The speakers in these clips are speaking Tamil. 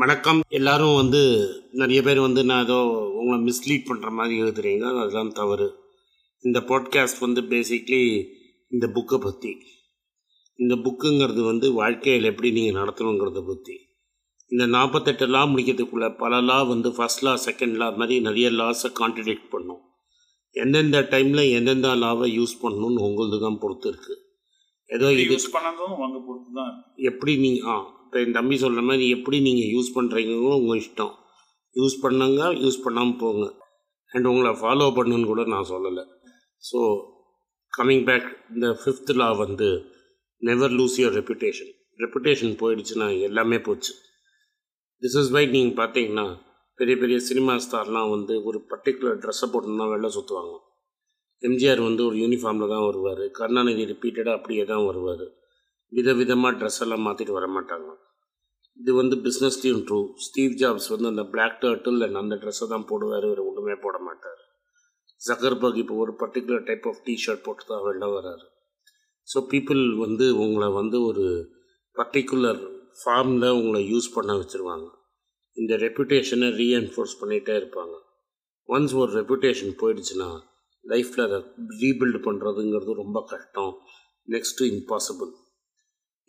வணக்கம். எல்லாரும் வந்து நிறைய பேர் வந்து நான் ஏதோ உங்களை மிஸ்லீட் பண்ணுற மாதிரி எழுதுறீங்க. அதெல்லாம் தவறு. இந்த பாட்காஸ்ட் வந்து பேசிக்லி இந்த புக்கை பற்றி இந்த புக்குங்கிறது வந்து வாழ்க்கையில் எப்படி நீங்கள் நடத்தணுங்கிறத பற்றி இந்த நாற்பத்தெட்டு லா முடிக்கிறதுக்குள்ள பல லா வந்து ஃபர்ஸ்ட் லா செகண்ட் லா மாதிரி நிறைய லாஸை கான்ட்ரடிக்ட் பண்ணும். எந்தெந்த டைமில் எந்தெந்த லாவை யூஸ் பண்ணணும்னு உங்களுக்கு தான் பொறுத்து இருக்குது ஏதோ யூஸ் பண்ணதும் உங்க பொறுத்து தான் எப்படி நீங்கள் ஆ இப்போ என் தம்பி சொல்கிற மாதிரி எப்படி நீங்கள் யூஸ் பண்ணுறீங்களோ உங்கள் இஷ்டம். யூஸ் பண்ணாங்க யூஸ் பண்ணாமல் போங்க. அண்ட் உங்களை ஃபாலோ பண்ணுன்னு கூட நான் சொல்லலை. ஸோ கம்மிங் பேக் இந்த ஃபிஃப்த் லா வந்து never lose your reputation reputation போயிடுச்சுன்னா எல்லாமே போச்சு. திஸ் இஸ் வை நீங்கள் பார்த்தீங்கன்னா பெரிய பெரிய சினிமா ஸ்டார்லாம் வந்து ஒரு பர்டிகுலர் ட்ரெஸ்ஸை போட்டுன்னு தான் வெளில சுற்றுவாங்க எம்ஜிஆர் வந்து ஒரு யூனிஃபார்மில் தான் வருவார். கருணாநிதி ரிப்பீட்டடாக அப்படியே தான் வருவார். விதவிதமாக ட்ரெஸ் எல்லாம் மாற்றிட்டு வர மாட்டாங்க. இது வந்து பிஸ்னஸ்லேயும் ட்ரூ ஸ்டீவ் ஜாப்ஸ் வந்து அந்த பிளாக் டர்ட்டில் அந்த ட்ரெஸ்ஸை தான் போடுவார். வேறு ஒன்றுமே போட மாட்டார். ஜக்கர்பர்க் இப்போ ஒரு பர்டிகுலர் டைப் ஆஃப் டிஷர்ட் போட்டு தான் வெளில வராரு. ஸோ பீப்புள் வந்து உங்களை வந்து ஒரு பர்டிகுலர் ஃபார்மில் உங்களை யூஸ் பண்ண வச்சுருவாங்க. இந்த ரெப்புடேஷனை ரீஎன்ஃபோர்ஸ் பண்ணிகிட்டே இருப்பாங்க. ஒன்ஸ் ஒரு ரெப்புடேஷன் போயிடுச்சுன்னா லைஃப்பில் அதை ரீபில்டு பண்ணுறதுங்கிறது ரொம்ப கஷ்டம். நெக்ஸ்ட்டு இம்பாசிபிள்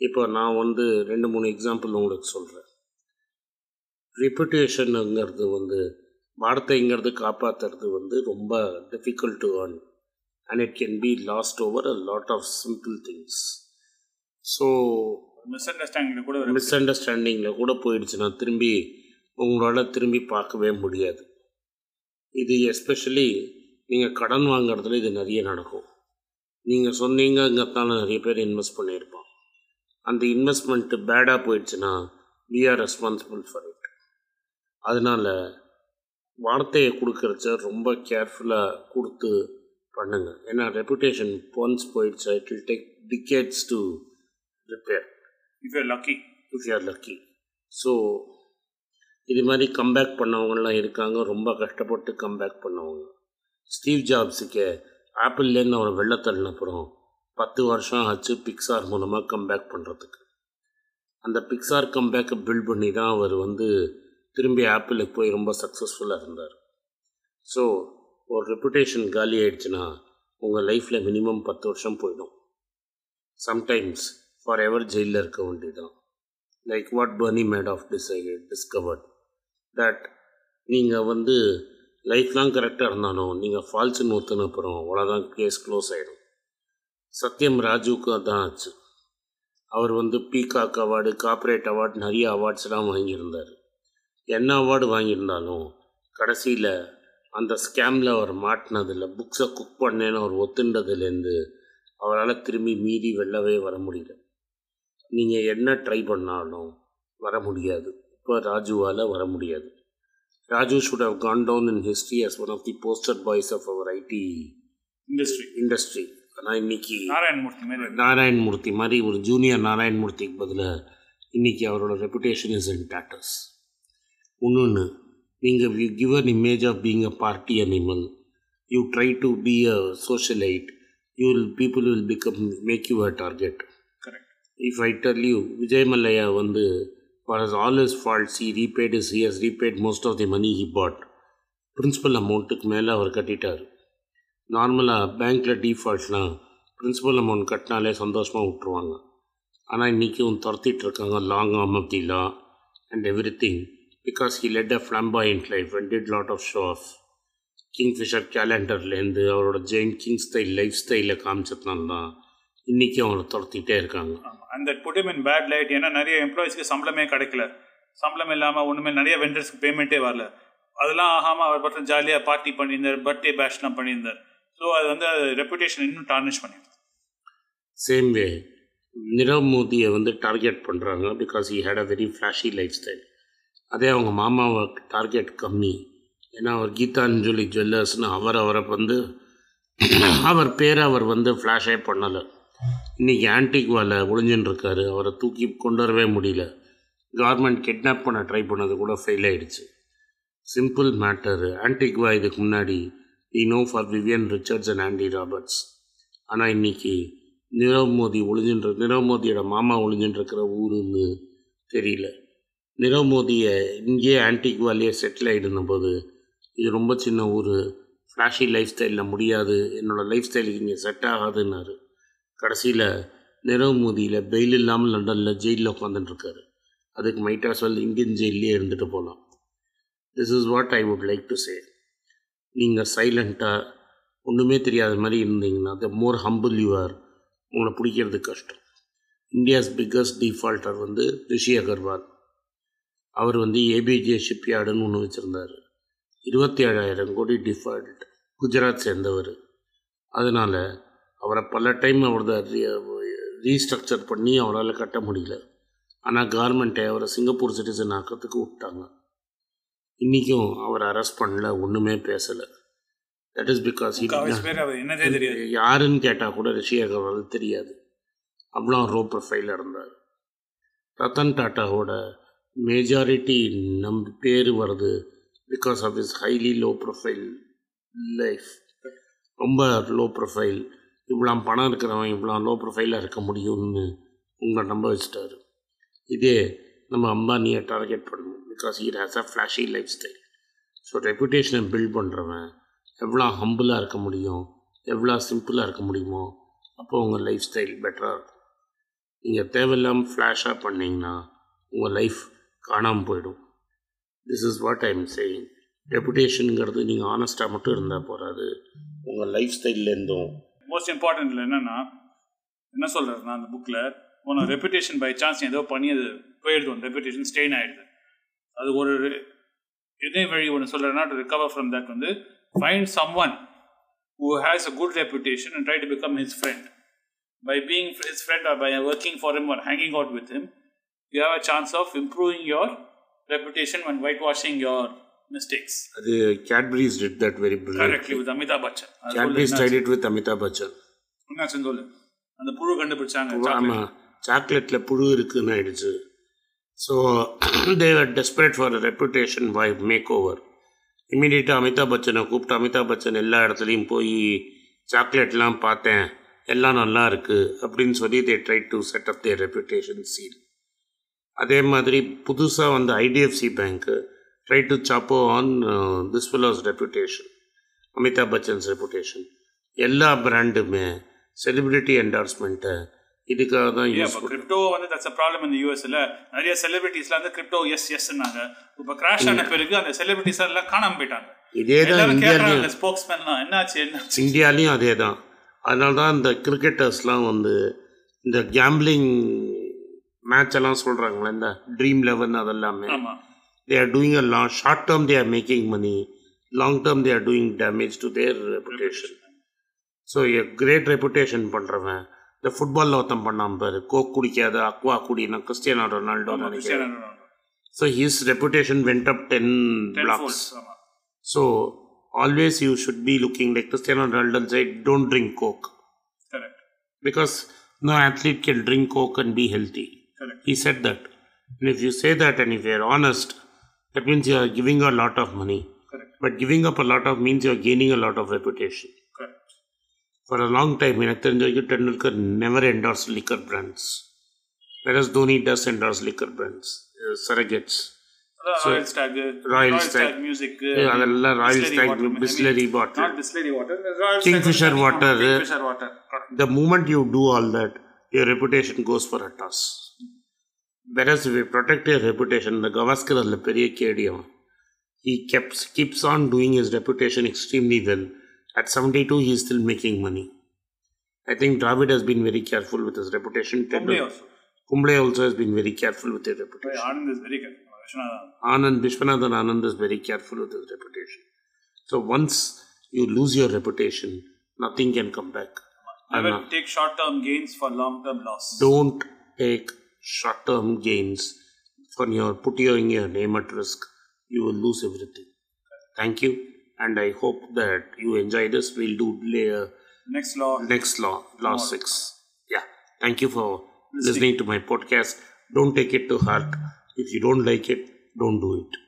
இப்போ நான் வந்து ரெண்டு மூணு எக்ஸாம்பிள் உங்களுக்கு சொல்கிறேன் ரெப்புடேஷனுங்கிறது வந்து வார்த்தைங்கிறது காப்பாற்றுறது வந்து ரொம்ப difficult to and it can be lost over a lot of simple things so misunderstanding கூட மிஸ் அண்டர்ஸ்டாண்டிங்கில் கூட போயிடுச்சுன்னா திரும்பி உங்களால் திரும்பி பார்க்கவே முடியாது. இது எஸ்பெஷலி நீங்கள் கடன் வாங்குறதுல இது நிறைய நடக்கும். நீங்கள் சொன்னீங்கங்கிறதால நிறைய பேர் இன்வெஸ்ட் பண்ணியிருப்பான் அந்த இன்வெஸ்ட்மெண்ட்டு பேடாக போயிடுச்சுன்னா we are responsible for it அதனால் வார்த்தையை கொடுக்கறச்ச ரொம்ப கேர்ஃபுல்லாக கொடுத்து பண்ணுங்க. ஏன்னா ரெப்புடேஷன் ஒன்ஸ் போயிடுச்சா it will take decades to repair if you lucky if you are lucky so இது மாதிரி கம்பேக் பண்ணவங்கலாம் இருக்காங்க. ரொம்ப கஷ்டப்பட்டு கம்பேக் பண்ணவங்க. ஸ்டீவ் ஜாப்ஸுக்கு ஆப்பிள்லேருந்து அவரை வெளில தள்ளின அப்புறம் பத்து வருஷம் ஆச்சு பிக்சார் மூலமாக கம்பேக் பண்ணுறதுக்கு அந்த பிக்சார் கம்பேக்கை பில்ட் பண்ணி தான் அவர் வந்து திரும்பி ஆப்பிளுக்கு போய் ரொம்ப சக்ஸஸ்ஃபுல்லாக இருந்தார். ஸோ ஒரு ரெப்புடேஷன் காலி ஆயிடுச்சுன்னா உங்கள் லைஃப்பில் மினிமம் பத்து வருஷம் போயிடும். சம்டைம்ஸ் ஃபார் எவர் ஜெயிலில் இருக்க வேண்டியதான் like what Bernie Madoff decided discovered that நீங்கள் வந்து லைஃப்லாம் கரெக்டாக இருந்தாலும் நீங்கள் ஃபால்ஸ்ன்னு ஒத்துன அப்புறம் அவ்வளோதான் கேஸ் க்ளோஸ் ஆகிடும் சத்யம் ராஜுவுக்கு அதான் ஆச்சு. அவர் வந்து பீகாக் அவார்டு கார்ப்பரேட் அவார்டு நிறைய அவார்ட்ஸ்லாம் வாங்கியிருந்தார். என்ன அவார்டு வாங்கியிருந்தாலும் கடைசியில் அந்த ஸ்கேமில் அவர் மாட்டினதில் புக்ஸை குக் பண்ணேன்னு அவர் ஒத்துண்டதுலேருந்து அவரால் திரும்பி மீறி வெளிலவே வர முடியல. நீங்கள் என்ன ட்ரை பண்ணாலும் வர முடியாது. இப்போ ராஜுவால் வர முடியாது. Raju should have gone down in history as one of the poster boys of our IT industry industry ஆனால் இன்னைக்கு நாராயணமூர்த்தி மாதிரி. நாராயணமூர்த்தி மாதிரி ஒரு ஜூனியர் நாராயணமூர்த்திக்கு பதிலாக இன்னைக்கு அவரோட ரெப்புடேஷன் இஸ் இன் டாட்டஸ் இன்னொன்று நீங்கள் you give an image of being a party animal you try to be a socialite you will people will become make you a target correct if I tell you Vijay Mallya வந்து for his all his faults he repaid his he has repaid most of the money he bought. Principal அமௌண்ட்டுக்கு மேலே அவர் கட்டிட்டார். நார்மலாக பேங்க்கில் டீஃபால்ட்னால் பிரின்சிபல் அமௌண்ட் கட்டினாலே சந்தோஷமாக விட்ருவாங்க ஆனால் இன்றைக்கும் துரத்திட்டு இருக்காங்க long arm of the law and everything because he led a flamboyant life and did lot of show off Kingfisher கேலண்டர்லேருந்து அவரோட ஜெயின் கிங் ஸ்டைல் லைஃப் ஸ்டைலில் காமிச்சதுனால தான் இன்றைக்கும் அவரை துரத்திட்டே இருக்காங்க அந்த புட் இன் பேட் லைட் ஏன்னா நிறைய எம்ப்ளாயிஸ்க்கு சம்பளமே கிடைக்கல. சம்பளம் இல்லாமல் ஒன்றுமே நிறைய வெண்டர்ஸ்க்கு பேமெண்ட்டே வரல. அதெல்லாம் ஆகாமல் அவர் பார்த்தா ஜாலியாக பார்ட்டி பண்ணியிருந்தார் பர்த்டே பேஷ்லாம் பண்ணியிருந்தார். ஸோ அது வந்து ரெப்புடேஷன் இன்னும் டார்னிஷ் பண்ணிடுது. சேம் வே நிரவ் மோதியை வந்து டார்கெட் பண்ணுறாங்க because he had a very flashy lifestyle அதே அவங்க மாமாவை டார்கெட் கம்மி. ஏன்னா அவர் கீதாஞ்சலி ஜுவல்லர்ஸ்னு அவர் அவரை வந்து அவர் பேரை அவர் வந்து ஃப்ளாஷே பண்ணலை. இன்றைக்கி ஆன்டிக்வாவில் ஒளிஞ்சுன்னு இருக்காரு அவரை தூக்கி கொண்டு வரவே முடியல. கவர்மெண்ட் கிட்னாப் பண்ண ட்ரை பண்ணது கூட ஃபெயில் ஆகிடுச்சு சிம்பிள் மேட்டரு ஆன்டிக்வா இதுக்கு முன்னாடி we know for Vivian Richards and Andy Roberts ஆனால் இன்னைக்கு நிரவ் மோடி ஒளிஞ்சுன்ற நிரவ் மோடியோட மாமா ஒளிஞ்சுட்டு ஊருன்னு தெரியல. நிரவ் மோதியை இங்கேயே ஆன்டிகுவாலேயே செட்டில் ஆகிடுந்தபோது போது இது ரொம்ப சின்ன ஊர். ஃப்ளாஷி லைஃப் ஸ்டைலில் முடியாது. என்னோடய லைஃப் ஸ்டைலுக்கு இங்கே செட் ஆகாதுன்னாரு. கடைசியில் நிரவ் மோதியில் பெயில் இல்லாமல் லண்டனில் ஜெயிலில் உட்காந்துட்டுருக்காரு அதுக்கு மைட்டாஸ் வெல் இந்தியன் ஜெயிலே இருந்துட்டு போகலாம் this is what I would like to say நீங்கள் சைலண்ட்டாக ஒன்றுமே தெரியாத மாதிரி இருந்தீங்கன்னா த மோர் ஹம்பிள் யூஆர் உங்களை பிடிக்கிறது கஷ்டம். இந்தியாஸ் பிக்கஸ்ட் டிஃபால்ட்டர் வந்து ரிஷி அகர்வால். அவர் வந்து ஏபிஜே ஷிப்யார்டுன்னு ஒன்று வச்சுருந்தார். இருபத்தி ஏழாயிரம் கோடி டிஃபால்ட் குஜராத் சேர்ந்தவர். அதனால் அவரை பல டைம் அவரது ரீஸ்ட்ரக்சர் பண்ணி அவரால் கட்ட முடியல. ஆனால் கவர்மெண்ட்டை அவரை சிங்கப்பூர் சிட்டிசன் ஆக்கிறதுக்கு விட்டாங்க. இன்றைக்கும் அவர் அரெஸ்ட் பண்ணல ஒன்றுமே பேசலை. தட் இஸ் பிகாஸ் என்னதே தெரியாது. யாருன்னு கேட்டால் கூட ரிஷி அகர்வால் தெரியாது. அவ்வளோ ரோ ப்ரொஃபைலில் இருந்தார். ரத்தன் டாட்டாவோட மெஜாரிட்டி நம் பேர் வருது because of is highly low profile life ரொம்ப லோ ப்ரொஃபைல் இவ்வளோ பணம் இருக்கிறவன் இவ்வளோ லோ ப்ரொஃபைலாக இருக்க முடியும்னு உங்களை நம்ப வச்சிட்டாரு. இதே நம்ம அம்பானியை டார்கெட் பண்ணணும் because it has a flashy lifestyle so ரெப்புடேஷனை build பண்ணுறவன் எவ்வளோ ஹம்புலாக இருக்க முடியும்? எவ்வளோ சிம்பிளாக இருக்க முடியுமோ அப்போ உங்கள் லைஃப் ஸ்டைல் பெட்டராக இருக்கும். நீங்கள் தேவையில்லாமல் ஃப்ளாஷாக பண்ணிங்கன்னா உங்கள் லைஃப் காணாமல் போயிடும். This is what I am saying ரெப்புடேஷனுங்கிறது நீங்கள் ஆனஸ்ட்டாக மட்டும் இருந்தால் போகாது உங்கள் லைஃப் ஸ்டைல்லேருந்தும் மோஸ்ட் இம்பார்ட்டன்ட்ல என்னென்னா என்ன சொல்கிறதுனா அந்த புக்கில் உன ரெப்புடேஷன் பை சான்ஸ் ஏதோ பண்ணி அது போயிடுது உன் ரெப்புடேஷன் ஸ்டெயின் ஆயிடுது. அது ஒரு இதே வழி ஒன்று சொல்றேன்னா டு ரிகவர் ஃப்ரம் தட் வந்து find someone who has a good reputation and try to become his friend by being his friend or by working for him or hanging out with him you have a chance of improving your reputation and white washing your mistakes அது Cadbury's did that very correctly with Amitabh Bachchan Cadbury's? Tied it with Amitabh Bachchan என்னாச்சுன்னு சொல்லு அந்த புழு கண்டுபிடிச்சாங்க. ஆமாம் சாக்லேட்டில் புழு இருக்குதுன்னு ஆயிடுச்சு. So they were desperate for reputation by makeover இமீடியட்டாக அமிதாப் பச்சனை கூப்பிட்டு அமிதாப் பச்சன் எல்லா இடத்துலையும் போய் சாக்லேட்லாம் பார்த்தேன். எல்லாம் நல்லா இருக்குது அப்படின்னு சொல்லி they try to set up their reputation seal அதே மாதிரி புதுசாக வந்த IDFC bank try to chop on this fellow's reputation Amitabh Bachchan's reputation எல்லா பிராண்டுமே செலிப்ரிட்டி என்டார்ஸ்மெண்ட்டை இதுக்காக தான் யூஸ் இப்போ கிரிப்டோ வந்து தட்ஸ் ப்ராப்ளம் இந்த யூஎஸ்ல நிறைய செலிபிரிட்டிஸ்ல வந்து கிரிப்டோ எஸ் எஸ்னாங்க இப்போ கிராஷ் ஆன பிறகு அந்த செலிபிரிட்டிஸ் எல்லாம் காணாம போயிட்டாங்க. இதே தான் இந்தியாலையும். ஸ்போக்ஸ்மேன்லாம் என்னாச்சு என்னாச்சு? இந்தியாலையும் அதே தான். அதனால தான் இந்த கிரிக்கெட்டர்ஸ்லாம் வந்து இந்த கேம்பிளிங் மேட்ச் எல்லாம் சொல்கிறாங்களே இந்த ட்ரீம் லெவன் அதெல்லாமே. They are doing a long short term they are making money long term they are doing damage to their reputation so a great reputation பண்ணுறவன் இந்த ஃபுட்பாலில் ஒருத்தன் பண்ணாம பாரு கோக் குடிக்காத அக்வா குடினா கிறிஸ்டியானோ ரொனால்டோ ஆமா, நினைக்கிறேன் Cristiano Ronaldo. So his reputation went up ten Ten blocks folds, ஆமா. So always you should be looking like Cristiano Ronaldo said, don't drink Coke Correct, because no athlete can drink Coke and be healthy. correct. He said that. And if you say that and if you're honest, that means you are giving a lot of money. Correct. But giving up a lot of means you are gaining a lot of reputation. Correct. For a long time, எனக்கு தெரிஞ்ச வரைக்கும் Tendulkar never endorsed liquor brands. Whereas Dhoni does endorse liquor brands, uh, surrogates. அதான் Royal Stag Royal Royal Stag. Stag music அதெல்லாம் Royal Stag Bisleri bottle not Bisleri water Kingfisher water. Kingfisher water the moment you do all that, your reputation goes for a toss. Whereas if you protect your reputation, the Gavaskar அதில் பெரிய கேடியம் he kept keeps on doing his reputation extremely well. at 72, he is still making money. I think Dravid has been very careful with his reputation. Kumble also. Kumble also has been very careful with his reputation. Anand is very careful. Anand, Vishwanathan Anand is very careful with his reputation. So once you lose your reputation, nothing can come back. Never Anna. take short term gains for long term loss. Don't take short term gains for your putting your name at risk. You will lose everything. Thank you and i hope that you enjoy this. We'll do layer next law. Next law law 6 yeah. Thank you for listening to my podcast. Don't take it to heart. If you don't like it don't do it